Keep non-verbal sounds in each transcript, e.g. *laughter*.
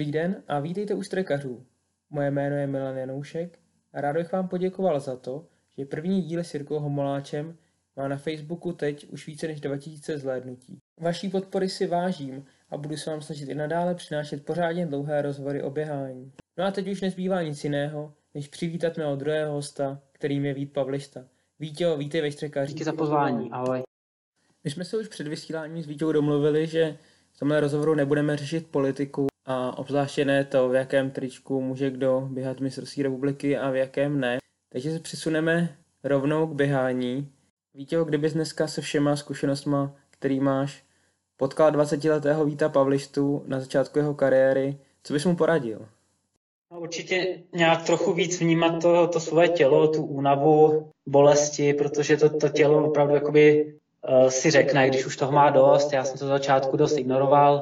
Dobrý den a vítejte u Strekařů. Moje jméno je Milan Janoušek a rád bych vám poděkoval za to, že první díl s Jirkou Homoláčem má na Facebooku teď už více než 2000 zhlédnutí. Vaší podpory si vážím a budu se vám snažit i nadále přinášet pořádně dlouhé rozhovory o běhání. No a teď už nezbývá nic jiného, než přivítat mého druhého hosta, kterým je Vít Pavlišta. Vítěho, vítej ve Strekařích. Díky za pozvání, ahoj. My jsme se už před vysíláním s Vítěou domluvili, že v tomhle rozhovoru nebudeme řešit politiku a obzvláště ne to, v jakém tričku může kdo běhat mistrovství republiky a v jakém ne. Takže se přesuneme rovnou k běhání. Vítěho, kdybys dneska se všema zkušenostma, který máš, potkal 20-letého Víta Pavlištu na začátku jeho kariéry, co bys mu poradil? No, určitě nějak trochu víc vnímat to, to svoje tělo, tu únavu, bolesti, protože to, to tělo opravdu jakoby uh, si řekne, když už toho má dost. Já jsem to začátku dost ignoroval,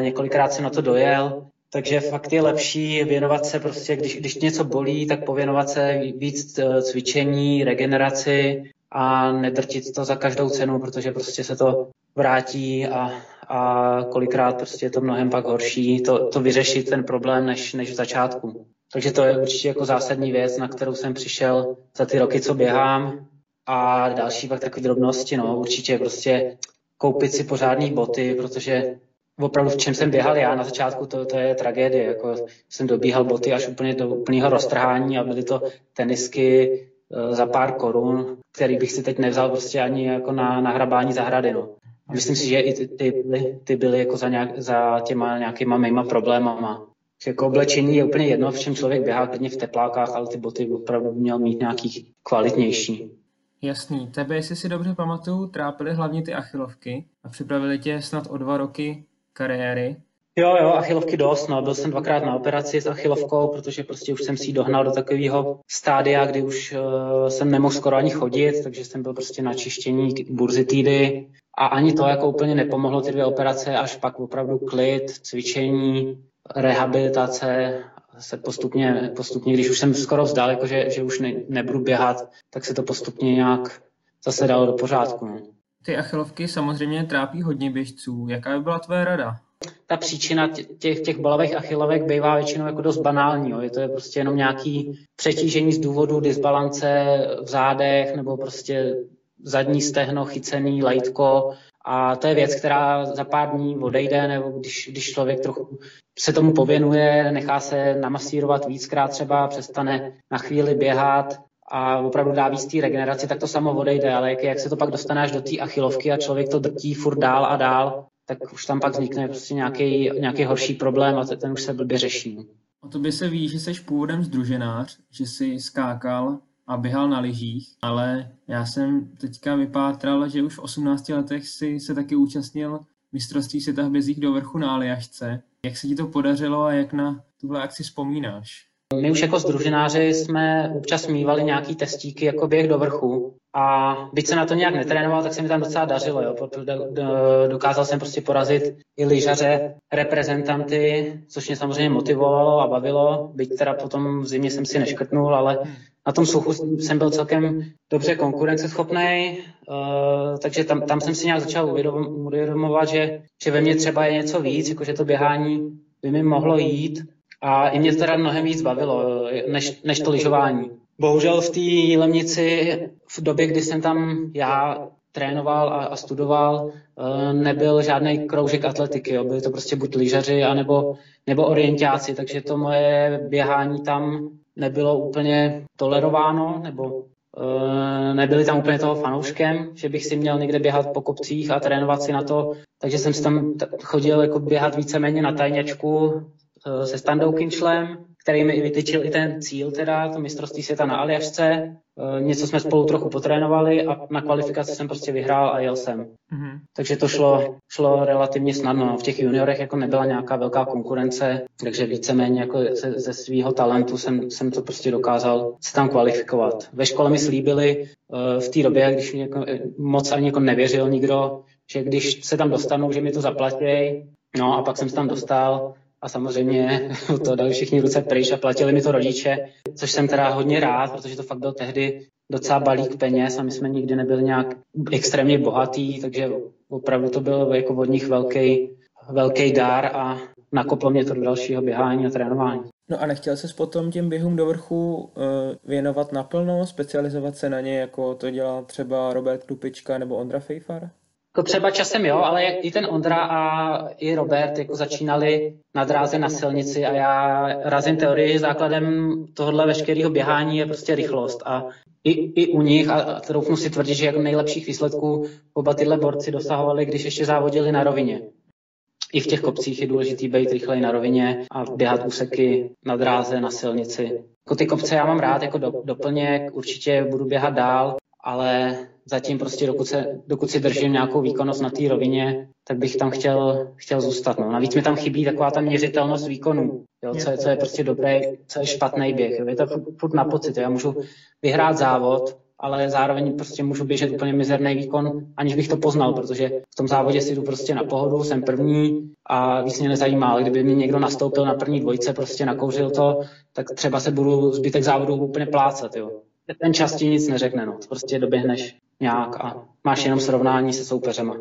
několikrát jsem na to dojel, takže fakt je lepší věnovat se prostě, když, když něco bolí, tak pověnovat se víc uh, cvičení, regeneraci a nedrtit to za každou cenu, protože prostě se to vrátí a, a kolikrát prostě je to mnohem pak horší to, to vyřešit ten problém než, než v začátku. Takže to je určitě jako zásadní věc, na kterou jsem přišel za ty roky, co běhám. A další pak takové drobnosti, no, určitě prostě koupit si pořádné boty, protože opravdu v čem jsem běhal já na začátku, to, to je tragédie. Jako jsem dobíhal boty až úplně do úplného roztrhání a byly to tenisky e, za pár korun, který bych si teď nevzal prostě ani jako na, na hrabání zahrady. No. A myslím si, že i ty, ty, byly, ty byly jako za, nějak, za těma nějakýma mýma problémama. Jako oblečení je úplně jedno, v čem člověk běhá, klidně v teplákách, ale ty boty opravdu měl mít nějaký kvalitnější. Jasný. Tebe, jestli si dobře pamatuju, trápily hlavně ty achilovky a připravili tě snad o dva roky kariéry. Jo, jo, achilovky dost, no, byl jsem dvakrát na operaci s achilovkou, protože prostě už jsem si ji dohnal do takového stádia, kdy už uh, jsem nemohl skoro ani chodit, takže jsem byl prostě na čištění burzitidy a ani to jako úplně nepomohlo ty dvě operace, až pak opravdu klid, cvičení, rehabilitace se postupně, postupně, když už jsem skoro vzdal, jako že, že už ne, nebudu běhat, tak se to postupně nějak zase dalo do pořádku. No. Ty achilovky samozřejmě trápí hodně běžců. Jaká by byla tvoje rada? Ta příčina těch, těch balových achilovek bývá většinou jako dost banální. Jo. Je to je prostě jenom nějaký přetížení z důvodu disbalance v zádech nebo prostě zadní stehno, chycený, lejtko, a to je věc, která za pár dní odejde, nebo když, když člověk trochu se tomu pověnuje, nechá se namasírovat víckrát třeba, přestane na chvíli běhat a opravdu dá víc té regeneraci, tak to samo odejde, ale jak, jak se to pak dostane až do té achilovky a člověk to drtí furt dál a dál, tak už tam pak vznikne prostě nějaký, nějaký horší problém a ten už se blbě řeší. O tobě se ví, že jsi původem združenář, že jsi skákal a běhal na lyžích, ale já jsem teďka vypátral, že už v 18 letech si se taky účastnil mistrovství světa v bezích do vrchu na Aljašce. Jak se ti to podařilo a jak na tuhle akci vzpomínáš? My už jako združenáři jsme občas mývali nějaký testíky jako běh do vrchu a byť se na to nějak netrénoval, tak se mi tam docela dařilo. Jo. Dokázal jsem prostě porazit i lyžaře, reprezentanty, což mě samozřejmě motivovalo a bavilo. Byť teda potom v zimě jsem si neškrtnul, ale na tom suchu jsem byl celkem dobře konkurenceschopný, uh, takže tam, tam jsem si nějak začal uvědomovat, že, že ve mně třeba je něco víc, jako že to běhání by mi mohlo jít a i mě teda mnohem víc bavilo, než, než to lyžování. Bohužel v té Lemnici v době, kdy jsem tam já trénoval a, a studoval, uh, nebyl žádný kroužek atletiky. Jo. Byli to prostě buď lyžaři, anebo, nebo orientáci, takže to moje běhání tam nebylo úplně tolerováno, nebo e, nebyli tam úplně toho fanouškem, že bych si měl někde běhat po kopcích a trénovat si na to, takže jsem si tam chodil jako běhat víceméně na tajňačku e, se Standou Kinčlem, který mi vytyčil i ten cíl, teda to mistrovství světa na Aljašce. E, něco jsme spolu trochu potrénovali a na kvalifikaci jsem prostě vyhrál a jel jsem. Mm-hmm. Takže to šlo, šlo relativně snadno. V těch juniorech jako nebyla nějaká velká konkurence, takže víceméně jako ze, ze svého talentu jsem, jsem to prostě dokázal se tam kvalifikovat. Ve škole mi slíbili e, v té době, když mě jako, moc ani jako nevěřil nikdo, že když se tam dostanu, že mi to zaplatí. No a pak jsem se tam dostal a samozřejmě *laughs* to dali všichni ruce pryč a platili mi to rodiče, což jsem teda hodně rád, protože to fakt byl tehdy docela balík peněz a my jsme nikdy nebyli nějak extrémně bohatý, takže opravdu to byl jako od nich velký, velký dar a nakoplo mě to do dalšího běhání a trénování. No a nechtěl ses potom těm běhům do vrchu uh, věnovat naplno, specializovat se na ně, jako to dělá třeba Robert Klupička nebo Ondra Fejfar? Jako třeba časem jo, ale i ten Ondra a i Robert jako začínali na dráze na silnici a já razím teorii, základem tohohle veškerého běhání je prostě rychlost a i, i u nich, a troufnu si tvrdit, že jako nejlepších výsledků oba tyhle borci dosahovali, když ještě závodili na rovině. I v těch kopcích je důležité být rychleji na rovině a běhat úseky na dráze, na silnici. Jako ty kopce já mám rád jako do, doplněk, určitě budu běhat dál, ale zatím prostě dokud, se, dokud si držím nějakou výkonnost na té rovině, tak bych tam chtěl, chtěl zůstat. No. Navíc mi tam chybí taková ta měřitelnost výkonů, jo, co, je, co je prostě dobré, co je špatný běh. Jo. Je to furt na pocit. Jo. Já můžu vyhrát závod, ale zároveň prostě můžu běžet úplně mizerný výkon, aniž bych to poznal, protože v tom závodě si jdu prostě na pohodu, jsem první a víc mě nezajímá, ale kdyby mi někdo nastoupil na první dvojce, prostě nakouřil to, tak třeba se budu zbytek závodu úplně plácat, jo. Ten čas ti nic neřekne, no. Prostě doběhneš nějak a máš jenom srovnání se soupeřema.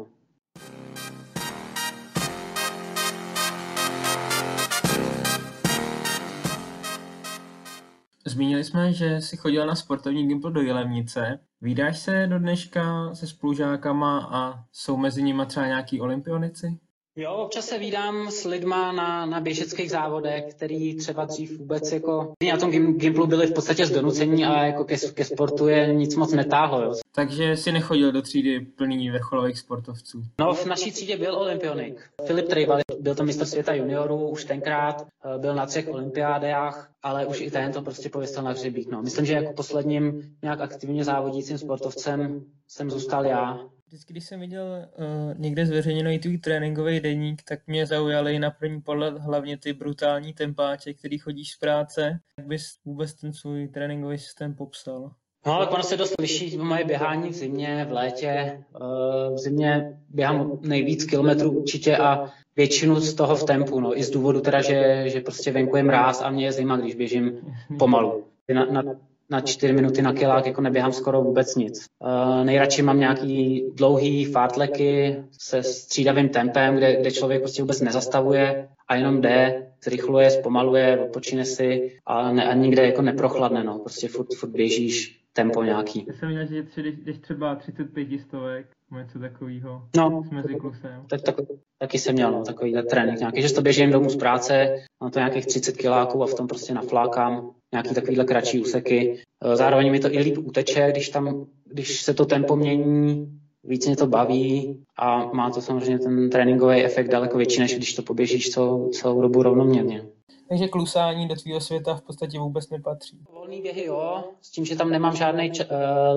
Zmínili jsme, že jsi chodil na sportovní gimpl do Jelemnice. Vídáš se do dneška se spolužákama a jsou mezi nimi třeba nějaký olympionici? Jo, občas se vídám s lidma na, na běžeckých závodech, který třeba dřív vůbec jako na tom Gimplu byli v podstatě zdonucení a jako ke, ke sportu je nic moc netáhlo. Jo. Takže si nechodil do třídy plný vrcholových sportovců? No, v naší třídě byl olympionik. Filip Trejval byl to mistr světa juniorů už tenkrát, byl na třech olympiádách, ale už i ten to prostě pověstil na hřebík. No. Myslím, že jako posledním nějak aktivně závodícím sportovcem jsem zůstal já. Vždycky, když jsem viděl uh, někde zveřejněný tvůj tréninkový deník, tak mě zaujaly na první pohled hlavně ty brutální tempáče, který chodíš z práce. Jak bys vůbec ten svůj tréninkový systém popsal? No, tak ono se dost liší moje běhání v zimě, v létě. Uh, v zimě běhám nejvíc kilometrů určitě a většinu z toho v tempu, no, i z důvodu teda, že, že prostě venku je mráz a mě je zima, když běžím pomalu. Na, na na čtyři minuty na kilák jako neběhám skoro vůbec nic. Uh, nejradši mám nějaký dlouhý fartleky se střídavým tempem, kde, kde člověk prostě vůbec nezastavuje a jenom jde, zrychluje, zpomaluje, odpočine si a, ne, a nikde jako neprochladne, no. Prostě furt, furt běžíš tempo nějaký. Já jsem měl, že jdeš třeba 35 stovek, něco takového no, s meziklusem. Tak, tak, taky jsem měl no, takový trénink nějaký, že to běžím domů z práce, mám to nějakých 30 kiláků a v tom prostě naflákám nějaký takovýhle kratší úseky. Eh, zároveň mi to i líp uteče, když tam, když se to tempo mění, víc mě to baví a má to samozřejmě ten tréninkový efekt daleko větší, než když to poběžíš celou, celou dobu rovnoměrně. Takže klusání do tvého světa v podstatě vůbec nepatří. Volný běhy jo, s tím, že tam nemám žádný uh,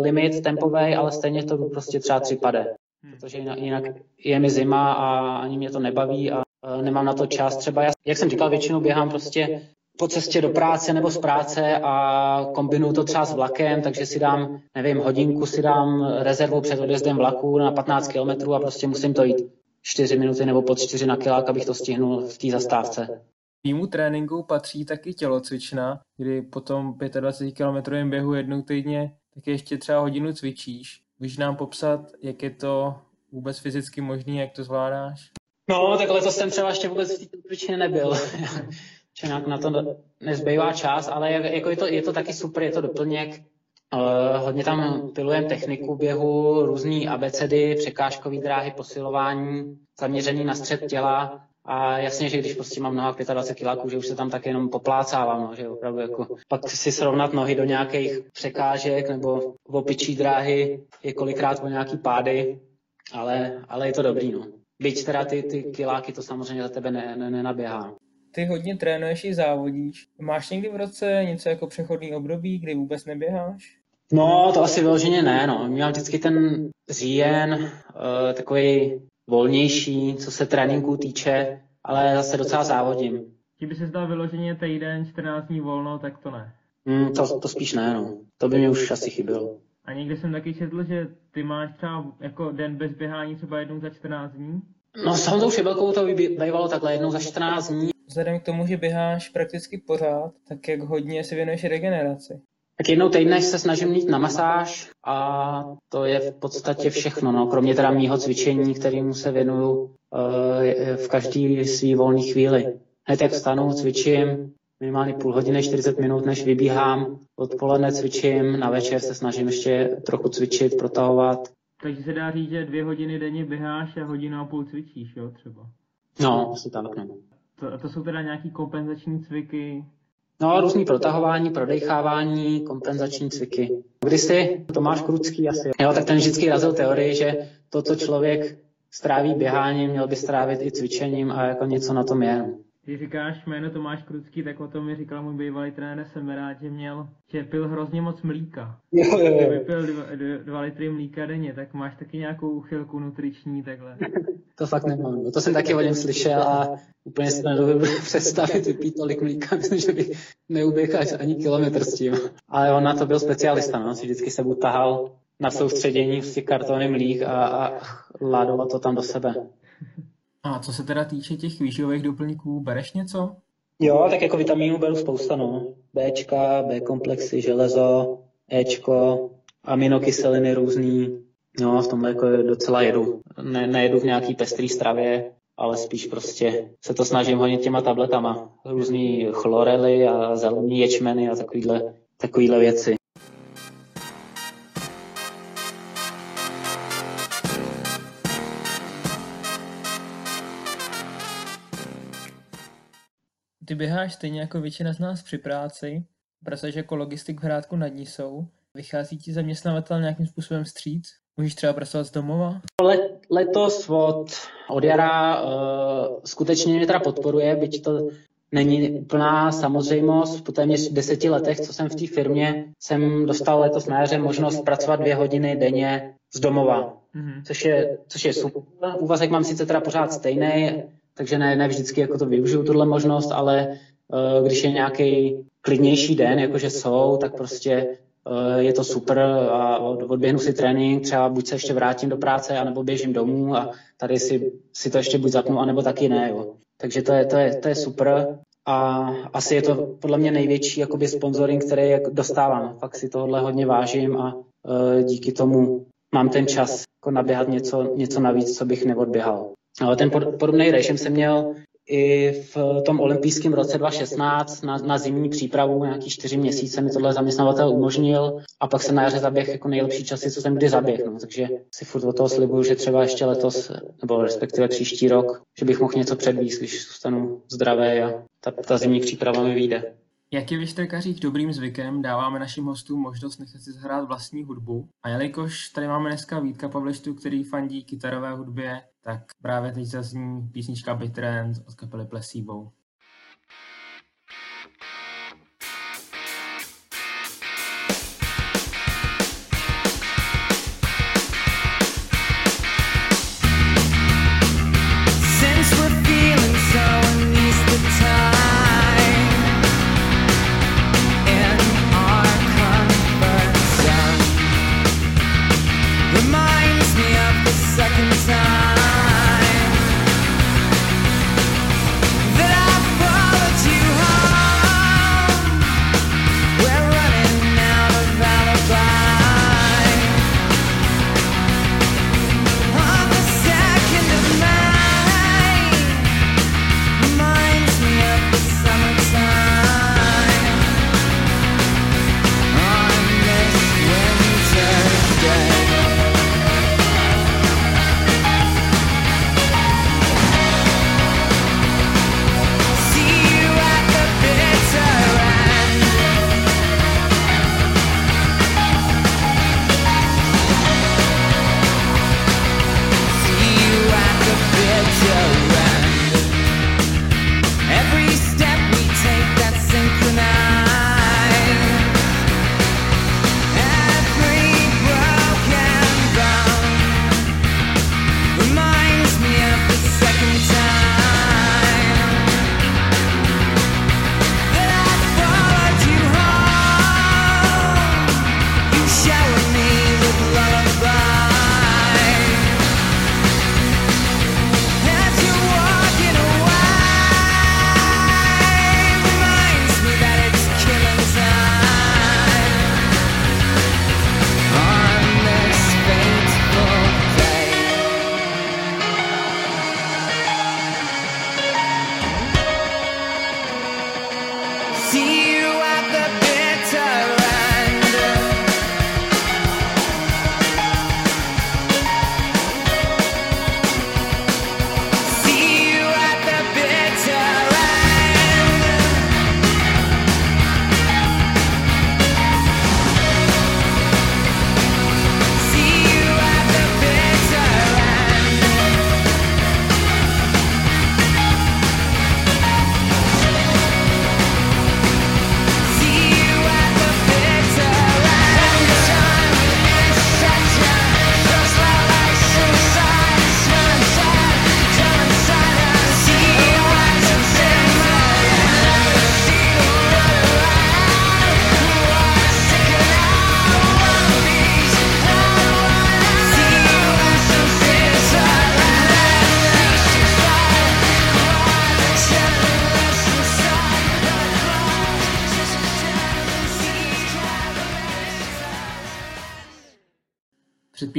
limit tempový, ale stejně to prostě třeba tři pade. Hmm. Protože jinak, jinak je mi zima a ani mě to nebaví a uh, nemám na to čas. Třeba já, jak jsem říkal, většinou běhám prostě po cestě do práce nebo z práce a kombinuju to třeba s vlakem, takže si dám, nevím, hodinku si dám rezervu před odjezdem vlaku na 15 km a prostě musím to jít 4 minuty nebo pod 4 na kilák, abych to stihnul v té zastávce. Týmu tréninku patří taky tělocvična, kdy po tom 25 km běhu jednou týdně tak ještě třeba hodinu cvičíš. Můžeš nám popsat, jak je to vůbec fyzicky možné, jak to zvládáš? No, takhle to jsem třeba ještě vůbec v té nebyl. *laughs* nějak na to nezbývá čas, ale jako je, to, je to taky super, je to doplněk. Uh, hodně tam pilujeme techniku běhu, různý abecedy, překážkové dráhy, posilování, zaměřený na střed těla. A jasně, že když prostě mám noha 25 kiláků, že už se tam tak jenom poplácávám, no, že opravdu jako pak si srovnat nohy do nějakých překážek nebo v opičí dráhy je kolikrát o nějaký pády, ale, ale je to dobrý, no. Byť teda ty, ty kiláky to samozřejmě za tebe ne, ne, nenaběhá. Ty hodně trénuješ i závodíš. Máš někdy v roce něco jako přechodný období, kdy vůbec neběháš? No, to asi vyloženě ne, no. Mám vždycky ten říjen, uh, takový volnější, co se tréninku týče, ale zase docela závodím. Kdyby se zdal vyloženě týden, 14 dní volno, tak to ne. Mm, to, to spíš ne, no. To by mě už asi chybělo. A někde jsem taky četl, že ty máš třeba jako den bez běhání třeba jednou za 14 dní? No s Honzou Šibelkou to bývalo takhle jednou za 14 dní. Vzhledem k tomu, že běháš prakticky pořád, tak jak hodně se věnuješ regeneraci? Tak jednou týdne se snažím jít na masáž a to je v podstatě všechno, no, kromě teda mýho cvičení, kterému se věnuju uh, v každý svý volný chvíli. Hned jak vstanu, cvičím, minimálně půl hodiny, 40 minut, než vybíhám. Odpoledne cvičím, na večer se snažím ještě trochu cvičit, protahovat. Takže se dá říct, že dvě hodiny denně běháš a hodinu a půl cvičíš, jo, třeba? No, asi tak, no. To, to jsou teda nějaký kompenzační cviky? No, různý protahování, prodechávání, kompenzační cviky. Kdysi Tomáš Krucký asi, jo, tak ten vždycky razil teorii, že to, co člověk stráví běháním, měl by strávit i cvičením a jako něco na tom je. Když říkáš jméno Tomáš Krucký, tak o tom mi říkal můj bývalý trenér rád, že měl, že pil hrozně moc mlíka. Jo, jo, jo. Vypil dva, dva litry mlíka denně, tak máš taky nějakou uchylku nutriční takhle. *laughs* to fakt nemám. No, to jsem taky o něm slyšel a úplně si nedovedu *laughs* představit vypít tolik mlíka. *laughs* Myslím, že bych neuběhl ani kilometr s tím. Ale on na to byl specialista, no. Si vždycky se tahal na soustředění si kartony mlík a, a ládoval to tam do sebe. A co se teda týče těch výživových doplňků, bereš něco? Jo, tak jako vitamínů beru spousta, no. Bčka, B komplexy, železo, Ečko, aminokyseliny různý. No, v tomhle jako docela jedu. Ne, nejedu v nějaký pestrý stravě, ale spíš prostě se to snažím hodně těma tabletama. Různý chlorely a zelený ječmeny a takovýhle, takovýhle věci. Ty běháš stejně jako většina z nás při práci, pracuješ jako logistik v Hrádku nad Nisou. Vychází ti zaměstnavatel nějakým způsobem stříc? Můžeš třeba pracovat z domova? Let, letos od, od jara uh, skutečně mě teda podporuje, byť to není plná samozřejmost. Po téměř deseti letech, co jsem v té firmě, jsem dostal letos na jaře možnost pracovat dvě hodiny denně z domova, mm-hmm. což, je, což je super. Úvazek mám sice teda pořád stejný, takže ne, ne vždycky jako to využiju, tuhle možnost, ale uh, když je nějaký klidnější den, jakože jsou, tak prostě uh, je to super a odběhnu si trénink, třeba buď se ještě vrátím do práce, anebo běžím domů a tady si, si to ještě buď zapnu, anebo taky ne. Jo. Takže to je, to, je, to je super a asi je to podle mě největší jakoby sponsoring, který dostávám. Fakt si tohle hodně vážím a uh, díky tomu mám ten čas jako naběhat něco, něco navíc, co bych neodběhal. Ale ten podobný režim jsem měl i v tom olympijském roce 2016 na, na zimní přípravu, nějaký čtyři měsíce mi tohle zaměstnavatel umožnil a pak se na jaře zaběh jako nejlepší časy, co jsem kdy zaběh. No. Takže si furt od toho slibuju, že třeba ještě letos, nebo respektive příští rok, že bych mohl něco předvíst, když zůstanu zdravý a ta, ta zimní příprava mi vyjde. Jak je štrkařích dobrým zvykem, dáváme našim hostům možnost nechat si zahrát vlastní hudbu. A jelikož tady máme dneska Vítka Pavlištu, který fandí kytarové hudbě, tak právě teď zazní písnička Bitrend od kapely Placebo.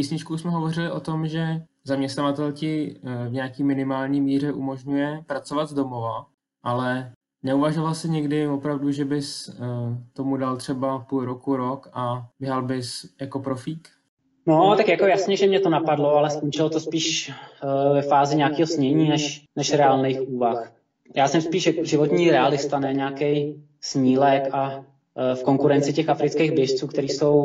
Před písničkou jsme hovořili o tom, že zaměstnavatel ti eh, v nějaký minimální míře umožňuje pracovat z domova, ale neuvažoval jsi někdy opravdu, že bys eh, tomu dal třeba půl roku, rok a běhal bys jako profík? No, tak jako jasně, že mě to napadlo, ale skončilo to spíš ve fázi nějakého snění než, než reálných úvah. Já jsem spíš životní realista, ne nějaký snílek a Eh, v konkurenci těch afrických běžců, kteří jsou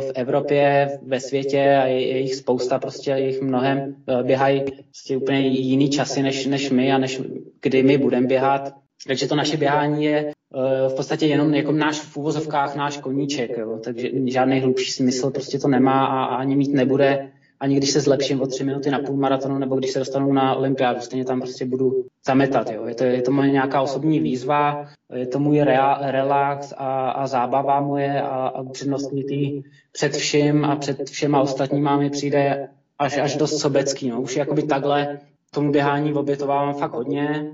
v Evropě, ve světě a je jich spousta, prostě jich mnohem eh, běhají prostě úplně jiný časy než, než my a než kdy my budeme běhat. Takže to naše běhání je eh, v podstatě jenom jako náš v úvozovkách náš koníček, jo. takže žádný hlubší smysl prostě to nemá a, a ani mít nebude ani když se zlepším o tři minuty na půl maratonu, nebo když se dostanu na olympiádu, stejně tam prostě budu zametat. Jo. Je, to, je to moje nějaká osobní výzva, je to můj rea, relax a, a zábava moje a, a přednostní před vším a před všema ostatníma mi přijde až, až dost sobecký. No. Už jakoby takhle tomu běhání obětovávám fakt hodně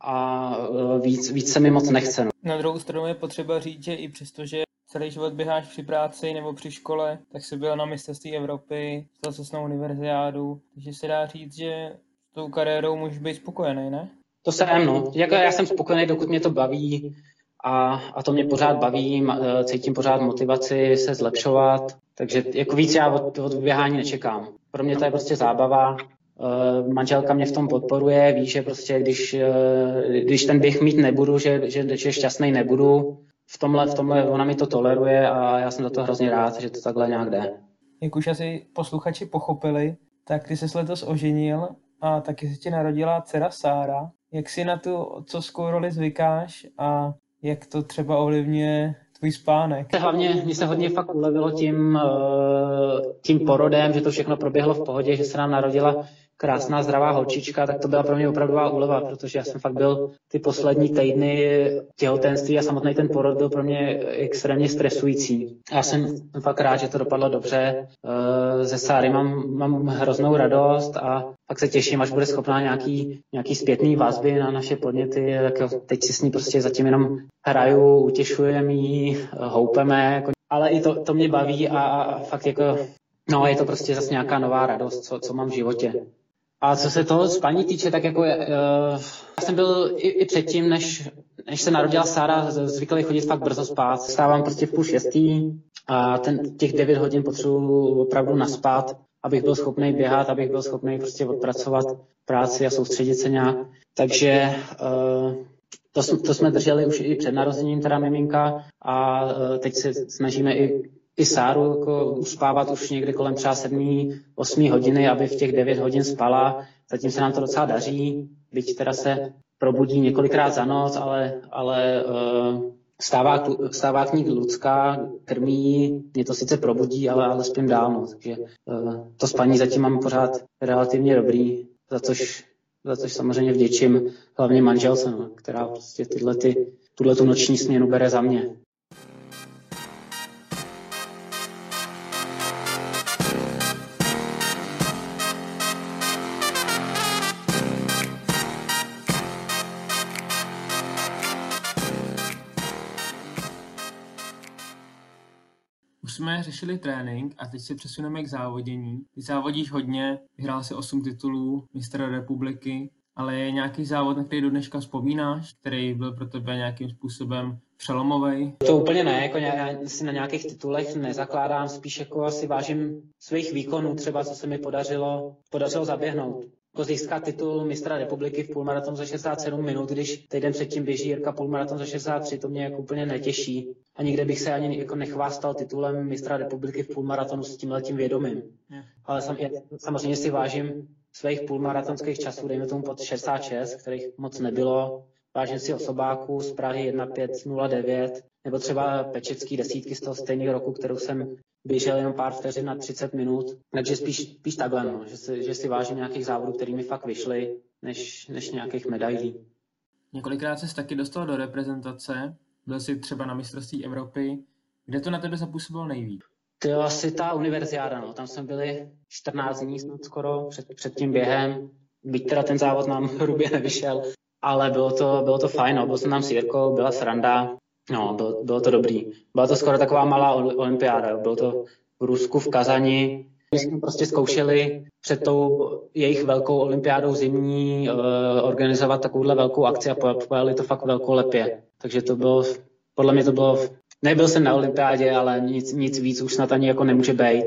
a e, víc, víc se mi moc nechce. No. Na druhou stranu je potřeba říct, že i přesto, že celý život běháš při práci nebo při škole, tak jsi byl na mistrovství Evropy, stal se na univerziádu, takže se dá říct, že s tou kariérou můžeš být spokojený, ne? To jsem, no. Jako já jsem spokojený, dokud mě to baví a, a to mě pořád baví, e, cítím pořád motivaci se zlepšovat, takže jako víc já od, od běhání nečekám. Pro mě to je prostě zábava, e, manželka mě v tom podporuje, ví, že prostě když, e, když ten běh mít nebudu, že, že, že šťastný nebudu, v tomhle, v tomhle ona mi to toleruje a já jsem za to hrozně rád, že to takhle nějak jde. Jak už asi posluchači pochopili, tak ty se letos oženil a taky se ti narodila dcera Sára. Jak si na tu otcovskou roli zvykáš a jak to třeba ovlivňuje tvůj spánek? Hlavně mě se hodně fakt ulevilo tím, eh, tím porodem, že to všechno proběhlo v pohodě, že se nám narodila krásná zdravá holčička, tak to byla pro mě opravdová úleva, protože já jsem fakt byl ty poslední týdny těhotenství a samotný ten porod byl pro mě extrémně stresující. Já jsem fakt rád, že to dopadlo dobře. Eh, ze Sáry mám, mám hroznou radost a pak se těším, až bude schopná nějaký, nějaký zpětný vazby na naše podněty. Tak teď si s ní prostě zatím jenom hraju, utěšujeme ji, houpeme, ale i to, to mě baví a, a fakt jako No, je to prostě zase nějaká nová radost, co, co mám v životě. A co se toho spaní týče, tak jako uh, já jsem byl i, i předtím, než, než se narodila Sára, zvyklý chodit fakt brzo spát. Stávám prostě v půl šestý a ten, těch devět hodin potřebuji opravdu naspát, abych byl schopný běhat, abych byl schopný prostě odpracovat práci a soustředit se nějak. Takže uh, to, to jsme drželi už i před narozením teda miminka a uh, teď se snažíme i i Sáru jako uspávat už někde kolem třeba 7, 8 hodiny, aby v těch 9 hodin spala. Zatím se nám to docela daří, byť teda se probudí několikrát za noc, ale, ale uh, stává, stává k ní Lucka, krmí, mě to sice probudí, ale, ale spím dál. No, takže uh, to spaní zatím mám pořád relativně dobrý, za což, za což samozřejmě vděčím hlavně manželce, no, která prostě tyhle ty, tuhle tu noční směnu bere za mě. Jsme řešili trénink a teď se přesuneme k závodění. Ty závodíš hodně, vyhrál si 8 titulů mistra republiky, ale je nějaký závod, na který do dneška vzpomínáš, který byl pro tebe nějakým způsobem přelomový? To úplně ne, jako já si na nějakých titulech nezakládám, spíš jako asi vážím svých výkonů, třeba co se mi podařilo, podařilo zaběhnout jako získat titul mistra republiky v půlmaratonu za 67 minut, když týden předtím běží Jirka půlmaraton za 63, to mě jako úplně netěší. A nikde bych se ani jako nechvástal titulem mistra republiky v půlmaratonu s tím letím vědomím. Ale sam, samozřejmě si vážím svých půlmaratonských časů, dejme tomu pod 66, kterých moc nebylo. Vážím si osobáků z Prahy 1509, nebo třeba pečecký desítky z toho stejného roku, kterou jsem běžel jenom pár vteřin na 30 minut, takže spíš, spíš takhle, no, že, si, že si vážím nějakých závodů, který mi fakt vyšly, než, než nějakých medailí. Několikrát jsi taky dostal do reprezentace, byl jsi třeba na mistrovství Evropy. Kde to na tebe zapůsobilo nejvíc? To je asi ta univerziáda, no. Tam jsme byli 14 dní skoro před, před tím během. Byť teda ten závod nám *laughs* hrubě nevyšel, ale bylo to, bylo to fajn, no. byl jsem tam s Jirkou, byla sranda. No, bylo, bylo to dobrý. Byla to skoro taková malá olympiáda. Bylo to v Rusku, v Kazani. My jsme prostě zkoušeli před tou jejich velkou olympiádou zimní uh, organizovat takovouhle velkou akci a pojeli to fakt velkolepě. Takže to bylo, podle mě to bylo, nebyl jsem na olympiádě, ale nic, nic víc už snad ani jako nemůže být.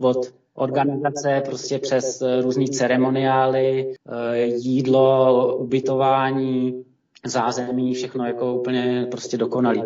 Od organizace prostě přes eh, různé ceremoniály, uh, jídlo, ubytování, zázemí, všechno jako úplně prostě dokonalý.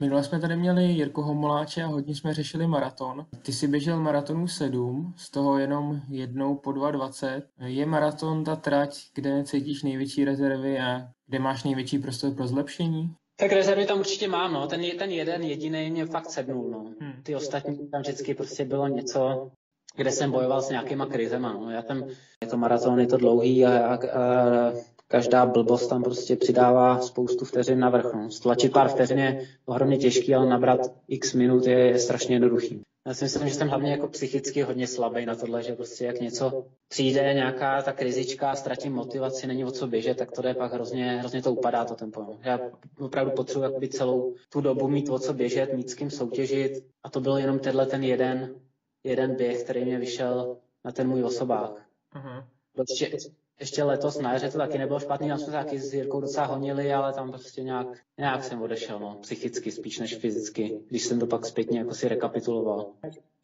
Minule jsme tady měli Jirku Homoláče a hodně jsme řešili maraton. Ty si běžel maratonu 7, z toho jenom jednou po 2.20. Je maraton ta trať, kde cítíš největší rezervy a kde máš největší prostor pro zlepšení? Tak rezervy tam určitě mám, no. Ten, ten jeden jediný mě fakt sednul, no. Hmm. Ty ostatní tam vždycky prostě bylo něco, kde jsem bojoval s nějakýma krizema, no. Já tam, je to maraton, je to dlouhý a, a, a každá blbost tam prostě přidává spoustu vteřin na vrch. No. Stlačit pár vteřin je ohromně těžký, ale nabrat x minut je, je strašně jednoduchý. Já si myslím, že jsem hlavně jako psychicky hodně slabý na tohle, že prostě jak něco přijde, nějaká ta krizička, ztratím motivaci, není o co běžet, tak to jde pak hrozně, hrozně to upadá to tempo. No. Já opravdu potřebuji by celou tu dobu mít o co běžet, mít s kým soutěžit a to byl jenom tenhle ten jeden, jeden běh, který mě vyšel na ten můj osobák. Uh-huh. Prostě ještě letos na jaře to taky nebylo špatný, tam jsme taky s Jirkou docela honili, ale tam prostě nějak, nějak jsem odešel, no, psychicky spíš než fyzicky, když jsem to pak zpětně jako si rekapituloval.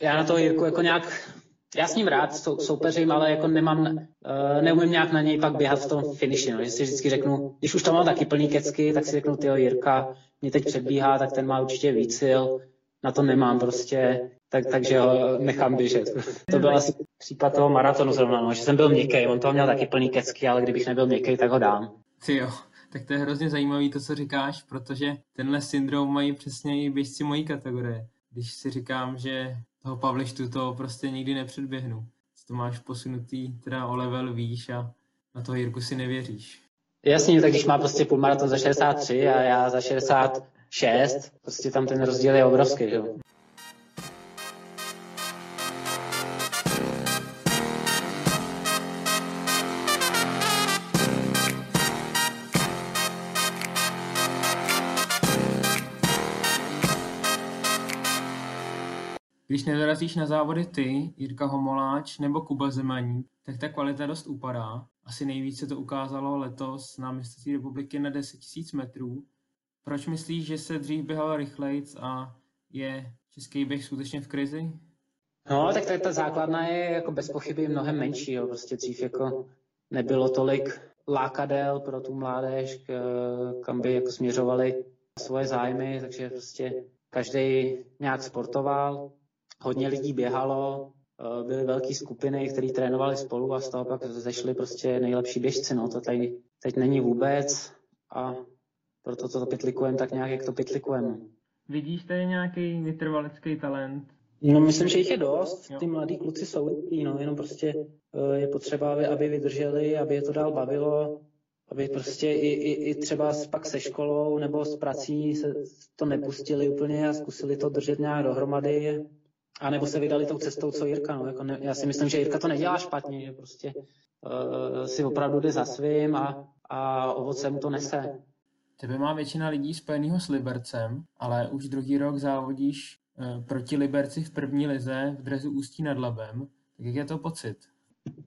Já na toho Jirku jako nějak, já s ním rád sou, soupeřím, ale jako nemám, uh, neumím nějak na něj pak běhat v tom finiši, no, že si vždycky řeknu, když už tam mám taky plný kecky, tak si řeknu, tyjo, Jirka mě teď předbíhá, tak ten má určitě víc sil, na to nemám prostě, tak, takže ho nechám běžet. *laughs* To byl asi případ toho maratonu zrovna, no, že jsem byl měkký, on toho měl taky plný kecky, ale kdybych nebyl měkký, tak ho dám. Ty jo, tak to je hrozně zajímavý to, co říkáš, protože tenhle syndrom mají přesně i běžci mojí kategorie. Když si říkám, že toho Pavlištu to prostě nikdy nepředběhnu. To máš posunutý teda o level výš a na toho Jirku si nevěříš. Jasně, tak když má prostě půlmaraton za 63 a já za 66, prostě tam ten rozdíl je obrovský, že? Když nedorazíš na závody ty, Jirka Homoláč nebo Kuba Zemaní, tak ta kvalita dost upadá. Asi nejvíce to ukázalo letos na mistrovství republiky na 10 000 metrů. Proč myslíš, že se dřív běhal rychlejc a je český běh skutečně v krizi? No, tak ta, základna je jako bez pochyby mnohem menší. Jo. Prostě dřív jako nebylo tolik lákadel pro tu mládež, kam by jako směřovali svoje zájmy, takže prostě každý nějak sportoval hodně lidí běhalo, eh, byly velké skupiny, které trénovali spolu a z toho pak zešli prostě nejlepší běžci. No. To tady teď není vůbec a proto to pitlikujeme tak nějak, jak to pitlikujeme. Vidíš tady nějaký vytrvalecký talent? No myslím, že jich je dost. Ty mladí kluci jsou no, jenom prostě eh, je potřeba, aby, aby vydrželi, aby je to dál bavilo, aby prostě i, i, i třeba pak se školou nebo s prací se to nepustili úplně a zkusili to držet nějak dohromady a nebo se vydali tou cestou, co Jirka. No. Jako ne, já si myslím, že Jirka to nedělá špatně, že prostě uh, si opravdu jde za svým a, a ovoce mu to nese. Tebe má většina lidí spojenýho s Libercem, ale už druhý rok závodíš uh, proti Liberci v první lize v drezu Ústí nad Labem. Tak jak je to pocit?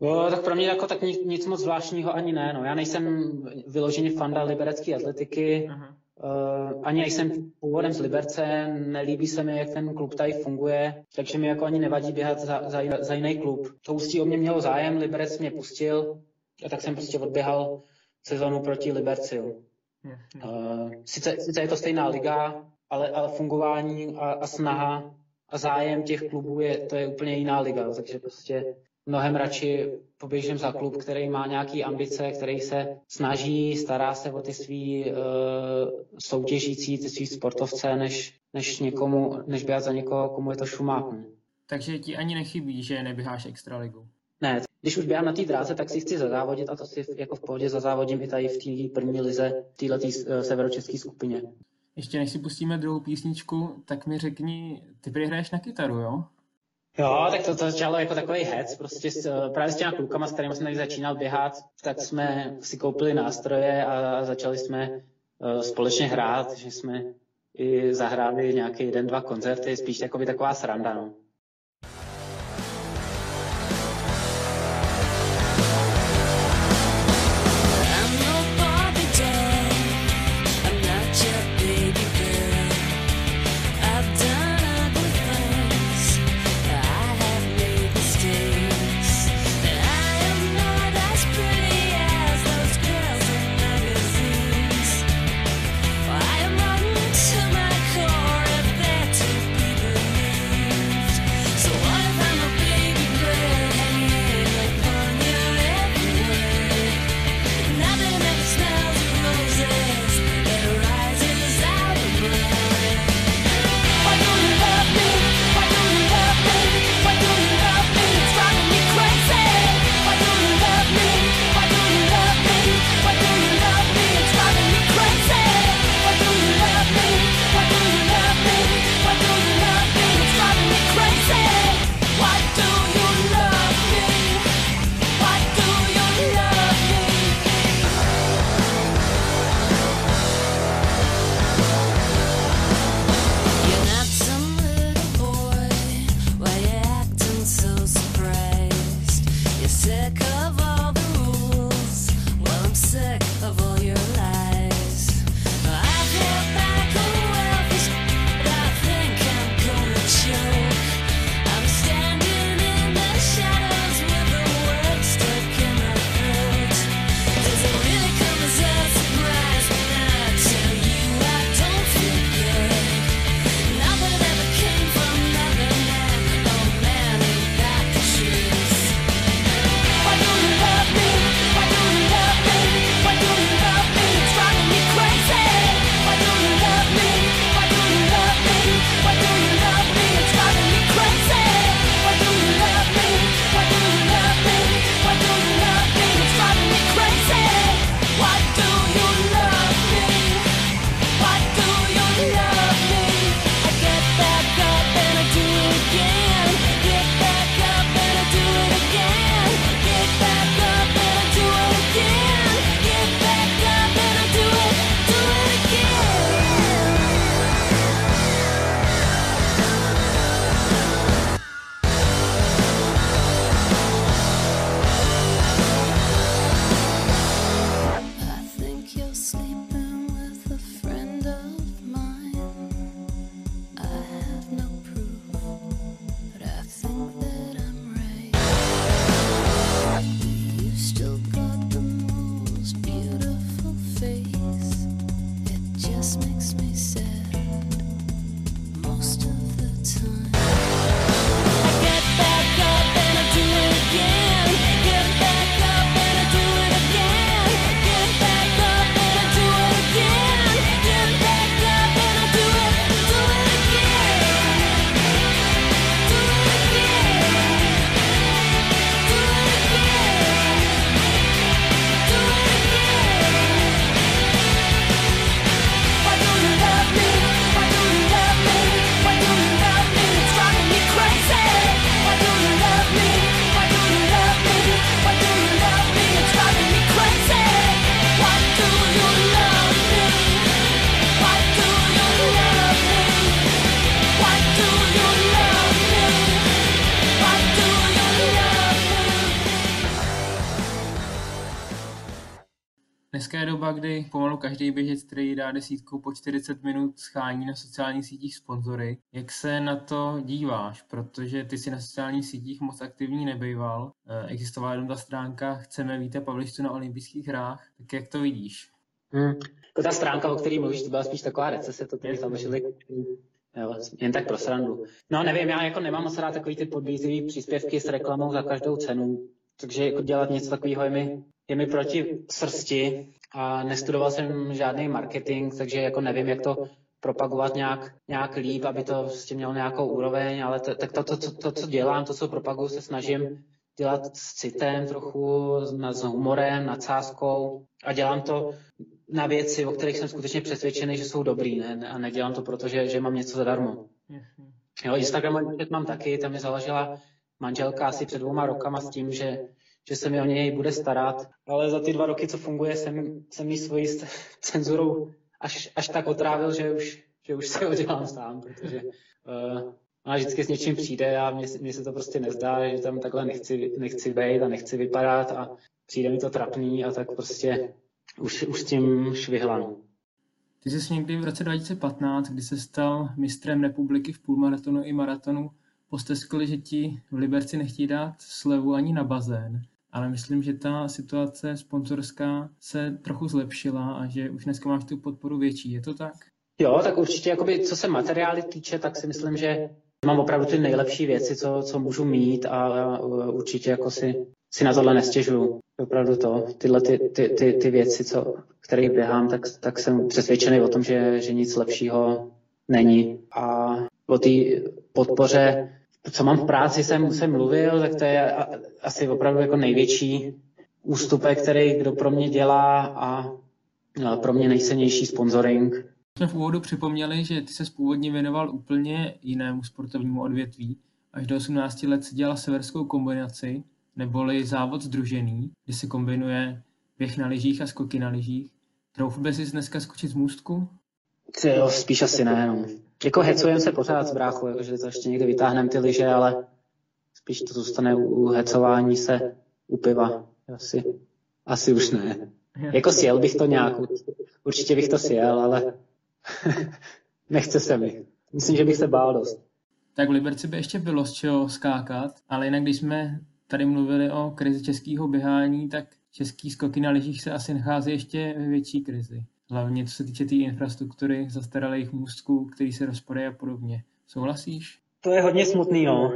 No, tak pro mě jako tak nic, nic moc zvláštního ani ne. No. Já nejsem vyloženě fanda liberecké atletiky. Aha. Uh, ani nejsem původem z Liberce, nelíbí se mi, jak ten klub tady funguje, takže mi jako ani nevadí běhat za, za, za jiný klub. To ústí o mě mělo zájem, Liberec mě pustil a tak jsem prostě odběhal sezonu proti Liberci. Uh, sice, sice je to stejná liga, ale, ale fungování a, a snaha a zájem těch klubů je, to je úplně jiná liga, takže prostě mnohem radši poběžím za klub, který má nějaké ambice, který se snaží, stará se o ty svý uh, soutěžící, ty svý sportovce, než, než, někomu, než běhat za někoho, komu je to šumák. Takže ti ani nechybí, že neběháš extraligu? Ne, když už běhám na té dráze, tak si chci zazávodit a to si jako v pohodě zazávodím i tady v té první lize, v této uh, severočeské skupině. Ještě než si pustíme druhou písničku, tak mi řekni, ty přihraješ na kytaru, jo? Jo, tak to, to začalo jako takový hec, prostě s, právě s těma klukama, s kterými jsem tady začínal běhat, tak jsme si koupili nástroje a začali jsme uh, společně hrát, že jsme i zahráli nějaké jeden, dva koncerty, spíš jako by taková sranda, no. Kdy pomalu každý běžec, který dá desítku po 40 minut, schání na sociálních sítích sponzory. Jak se na to díváš? Protože ty si na sociálních sítích moc aktivní nebejval. Eh, existovala jenom ta stránka Chceme víte Pavlištu na olympijských hrách. Tak jak to vidíš? Hmm. To ta stránka, o které mluvíš, to byla spíš taková recese, to tady založili Jo, jen tak pro srandu. No nevím, já jako nemám moc rád takový ty podbízivý příspěvky s reklamou za každou cenu, takže jako dělat něco takového je mi, je mi proti srsti a nestudoval jsem žádný marketing, takže jako nevím, jak to propagovat nějak, nějak líp, aby to prostě mělo nějakou úroveň, ale to, tak to, to, to, to, co dělám, to, co propaguju, se snažím dělat s citem trochu, s humorem, nadsázkou a dělám to na věci, o kterých jsem skutečně přesvědčený, že jsou dobrý, ne? a nedělám to, protože že mám něco zadarmo. Jo, Instagram mám taky, tam mi založila manželka asi před dvouma rokama s tím, že, že se mi o něj bude starat, ale za ty dva roky, co funguje, jsem, jsem mi svoji cenzurou až, až tak otrávil, že už, že už se ho dělám sám, protože uh, ona vždycky s něčím přijde a mně, se to prostě nezdá, že tam takhle nechci, nechci být a nechci vypadat a přijde mi to trapný a tak prostě už, už s tím švihlanu. Ty jsi někdy v roce 2015, kdy se stal mistrem republiky v půlmaratonu i maratonu, posteskli, že ti v Liberci nechtějí dát slevu ani na bazén. Ale myslím, že ta situace sponzorská se trochu zlepšila a že už dneska máš tu podporu větší. Je to tak? Jo, tak určitě, jakoby, co se materiály týče, tak si myslím, že mám opravdu ty nejlepší věci, co, co můžu mít a určitě jako si, si na tohle nestěžuju. Opravdu to, tyhle ty, ty, ty, ty věci, co, které běhám, tak, tak jsem přesvědčený o tom, že, že nic lepšího není. A o té podpoře, co mám v práci, jsem, jsem mluvil, tak to je asi opravdu jako největší ústupek, který kdo pro mě dělá a pro mě nejcennější sponsoring jsme v úvodu připomněli, že ty se původně věnoval úplně jinému sportovnímu odvětví. Až do 18 let si dělal severskou kombinaci, neboli závod združený, kdy se kombinuje běh na lyžích a skoky na lyžích. Troufl by si dneska skočit z můstku? Jo, spíš asi ne, no. Jako hecujem se pořád s bráchou, jakože to ještě někdy vytáhneme ty lyže, ale spíš to zůstane u hecování se u piva. Asi, asi už ne. Jako sjel bych to nějak, určitě bych to sjel, ale *laughs* Nechce se mi. Myslím, že bych se bál dost. Tak v Liberci by ještě bylo z čeho skákat, ale jinak když jsme tady mluvili o krizi českého běhání, tak český skoky na lyžích se asi nachází ještě ve větší krizi. Hlavně co se týče té tý infrastruktury, zastaralých můstků, který se rozpadají a podobně. Souhlasíš? To je hodně smutný, no.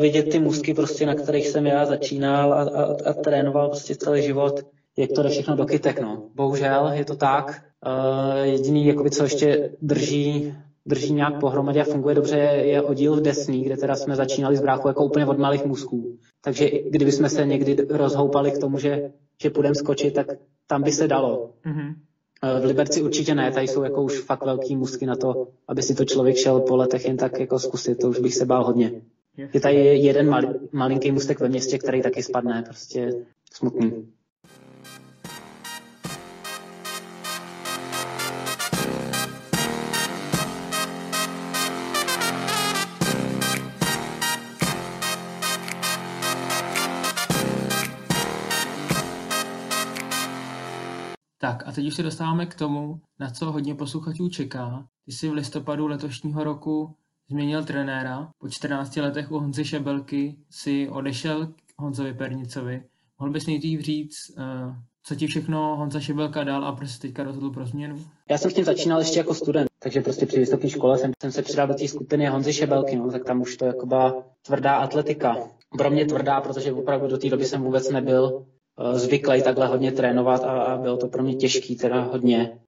Vidět ty můstky, prostě, na kterých jsem já začínal a, a, a trénoval prostě celý život, jak to jde všechno do kytek, no. Bohužel je to tak. Uh, jediný, jakoby, co ještě drží, drží nějak pohromadě a funguje dobře, je oddíl v Desní, kde teda jsme začínali s bráchou jako úplně od malých musků. Takže kdyby jsme se někdy rozhoupali k tomu, že, že půjdeme skočit, tak tam by se dalo. Mm-hmm. V Liberci určitě ne, tady jsou jako už fakt velký musky na to, aby si to člověk šel po letech jen tak jako zkusit, to už bych se bál hodně. Je tady jeden malý, malinký mustek ve městě, který taky spadne, prostě smutný. Teď už se dostáváme k tomu, na co hodně posluchačů čeká. Ty jsi v listopadu letošního roku změnil trenéra. Po 14 letech u Honzy Šebelky si odešel k Honzovi Pernicovi. Mohl bys nejdřív říct, eh, co ti všechno Honza Šebelka dal a proč jsi teďka rozhodl pro změnu? Já jsem s tím začínal ještě jako student, takže prostě při vysoké škole jsem, jsem se přidal do té skupiny Honzy Šebelky, no, tak tam už to jako byla tvrdá atletika. Pro mě tvrdá, protože opravdu do té doby jsem vůbec nebyl zvyklý takhle hodně trénovat a, a bylo to pro mě těžký teda hodně.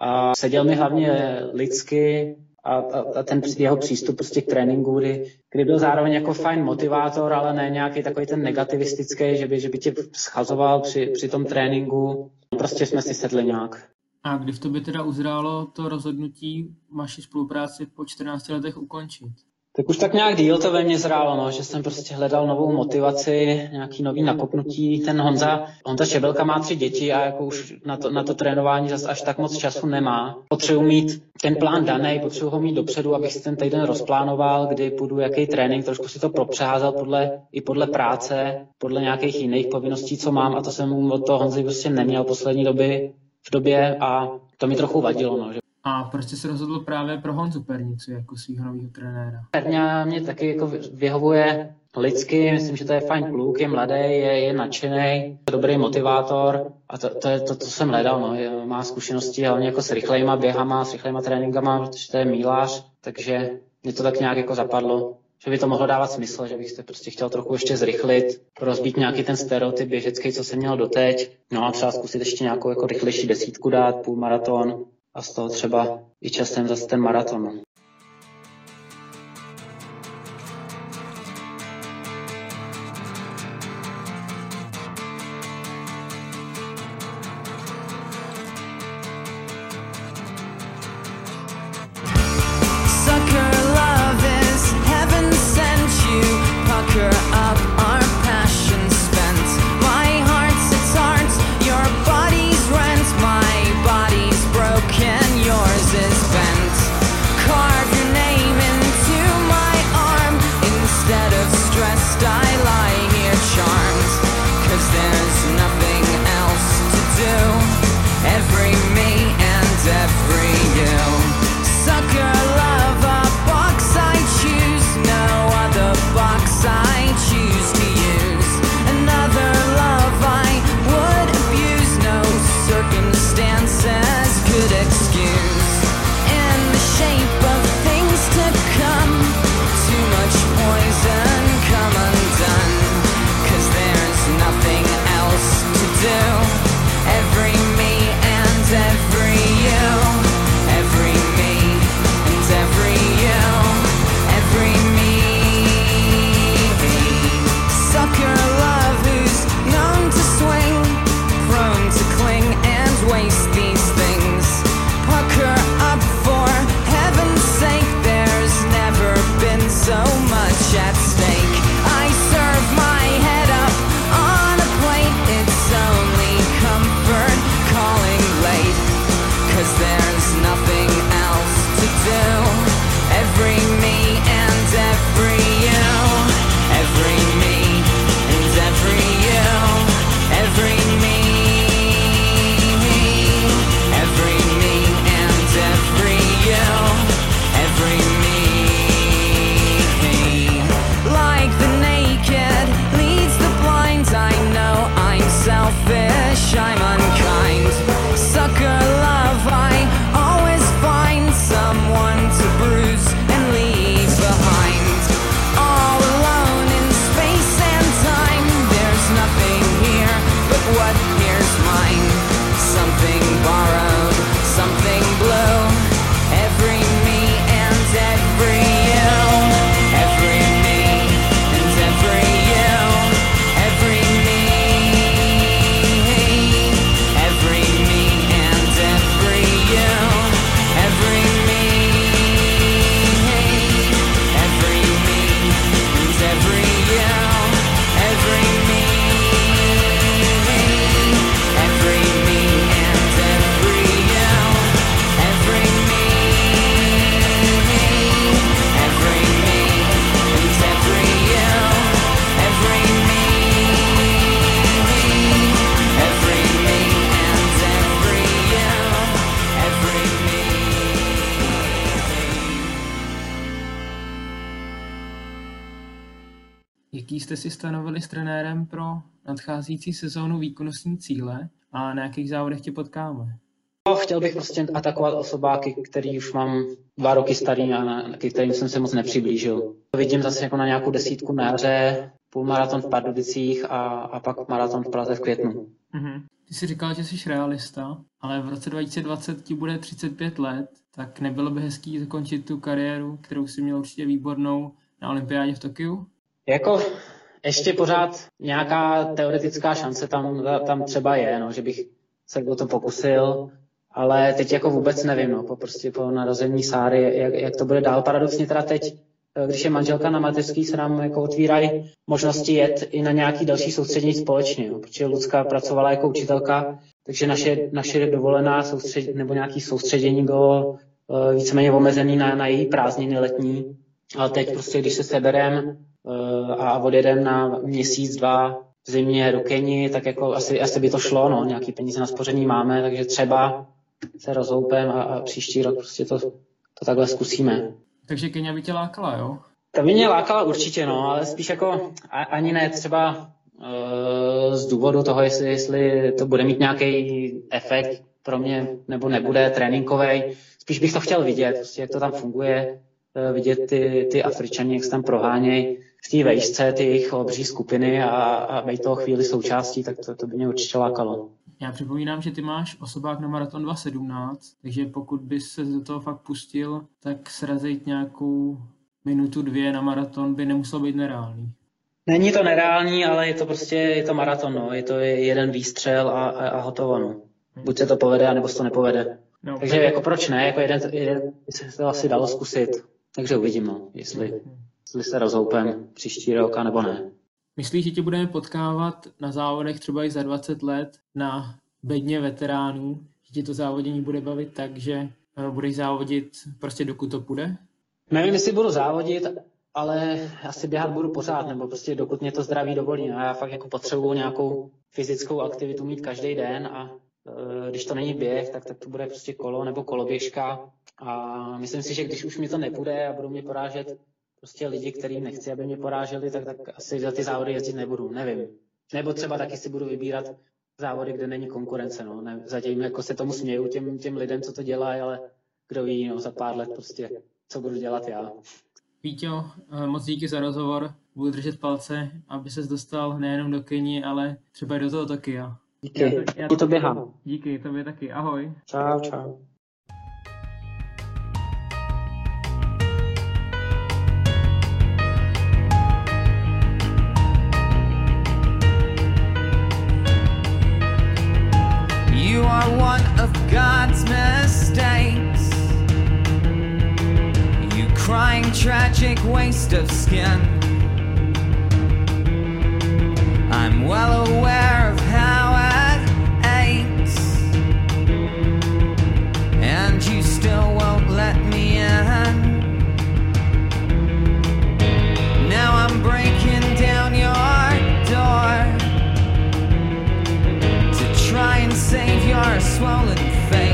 A seděl mi hlavně lidsky a, a, a ten jeho přístup prostě k tréninku, kdy, kdy byl zároveň jako fajn motivátor, ale ne nějaký takový ten negativistický, že by, že by tě schazoval při, při tom tréninku. Prostě jsme si sedli nějak. A kdy v tobě teda uzrálo to rozhodnutí vaši spolupráci po 14 letech ukončit? Tak už tak nějak díl to ve mně zrálo, no, že jsem prostě hledal novou motivaci, nějaký nový nakopnutí. Ten Honza, Honza Šebelka má tři děti a jako už na to, na to trénování zase až tak moc času nemá. Potřebuji mít ten plán daný, potřebuji ho mít dopředu, abych si ten týden rozplánoval, kdy půjdu, jaký trénink, trošku si to propřázel podle, i podle práce, podle nějakých jiných povinností, co mám a to jsem od toho Honzy prostě neměl poslední doby v době a to mi trochu vadilo. No, že... A proč jsi se rozhodl právě pro Honzu Pernicu jako svého nového trenéra? Perňa mě taky jako vyhovuje lidsky, myslím, že to je fajn kluk, je mladý, je, je nadšený, dobrý motivátor a to, to je to, co jsem hledal. No. Má zkušenosti hlavně jako s rychlejma běhama, s rychlejma tréninkama, protože to je mílář, takže mě to tak nějak jako zapadlo že by to mohlo dávat smysl, že bych se prostě chtěl trochu ještě zrychlit, rozbít nějaký ten stereotyp běžecký, co jsem měl doteď, no a třeba zkusit ještě nějakou jako rychlejší desítku dát, půl maraton a z toho třeba i časem zase ten maraton. Stanovili s trenérem pro nadcházející sezónu výkonnostní cíle a na jakých závodech tě potkáme? No, chtěl bych prostě atakovat osobáky, který už mám dva roky starý a na, ke kterým jsem se moc nepřiblížil. Vidím zase jako na nějakou desítku na jaře, půlmaraton v Pardubicích a, a pak maraton v Praze v květnu. Mm-hmm. Ty jsi říkal, že jsi realista, ale v roce 2020 ti bude 35 let, tak nebylo by hezký zakončit tu kariéru, kterou si měl určitě výbornou na olympiádě v Tokiu? Jako ještě pořád nějaká teoretická šance tam, tam třeba je, no, že bych se o to pokusil, ale teď jako vůbec nevím, no, po, prostě po narození Sáry, jak, jak to bude dál. Paradoxně teda teď, když je manželka na mateřský, se nám jako otvírají možnosti jet i na nějaký další soustředění společně, no, protože Lucka pracovala jako učitelka, takže naše, naše dovolená soustředění nebo nějaký soustředění bylo uh, víceméně omezený na, na její prázdniny letní, ale teď prostě, když se seberem, Eh, a odjedeme na měsíc, dva v zimě do Keni, tak jako asi, asi by to šlo, no, nějaký peníze na spoření máme, takže třeba se rozhoupem a, a příští rok prostě to, to takhle zkusíme. Takže Kenia by tě lákala, jo? To by mě lákala určitě, no, ale spíš jako ani ne třeba uh, z důvodu toho, jestli, jestli to bude mít nějaký efekt pro mě nebo nebude tréninkový. Spíš bych to chtěl vidět, prostě, jak to tam funguje, uh, vidět ty, ty Afričani, jak se tam prohánějí v té vejšce, ty jejich obří skupiny a, a být toho chvíli součástí, tak to, to by mě určitě lákalo. Já připomínám, že ty máš osobák na maraton 2.17, takže pokud bys se do toho fakt pustil, tak srazit nějakou minutu, dvě na maraton by nemuselo být nereálný. Není to nereální, ale je to prostě je to maraton, no. je to jeden výstřel a, a, a hotovo. No. Buď se to povede, anebo se to nepovede. No, Takže jako proč ne, jako jeden, jeden se to asi dalo zkusit. Takže uvidím, no, jestli, jestli se rozhoupem příští rok, nebo ne. Myslíš, že tě budeme potkávat na závodech třeba i za 20 let na bedně veteránů, že ti to závodění bude bavit tak, že eh, budeš závodit prostě dokud to půjde? Nevím, jestli budu závodit, ale asi běhat budu pořád, nebo prostě dokud mě to zdraví dovolí. A já fakt jako potřebuju nějakou fyzickou aktivitu mít každý den a e, když to není běh, tak, tak to bude prostě kolo nebo koloběžka. A myslím si, že když už mi to nebude a budou mě porážet prostě lidi, kterým nechci, aby mě poráželi, tak, tak asi za ty závody jezdit nebudu, nevím. Nebo třeba taky si budu vybírat závody, kde není konkurence. No. Ne, zatím jako se tomu směju těm, těm lidem, co to dělají, ale kdo ví, no, za pár let prostě, co budu dělat já. Víťo, eh, moc díky za rozhovor. Budu držet palce, aby ses dostal nejenom do Keni, ale třeba i do toho Tokia. Díky, já to, já to, to běhám. Díky, tobě taky. Ahoj. Čau, čau. Waste of skin. I'm well aware of how it aches. And you still won't let me in. Now I'm breaking down your door to try and save your swollen face.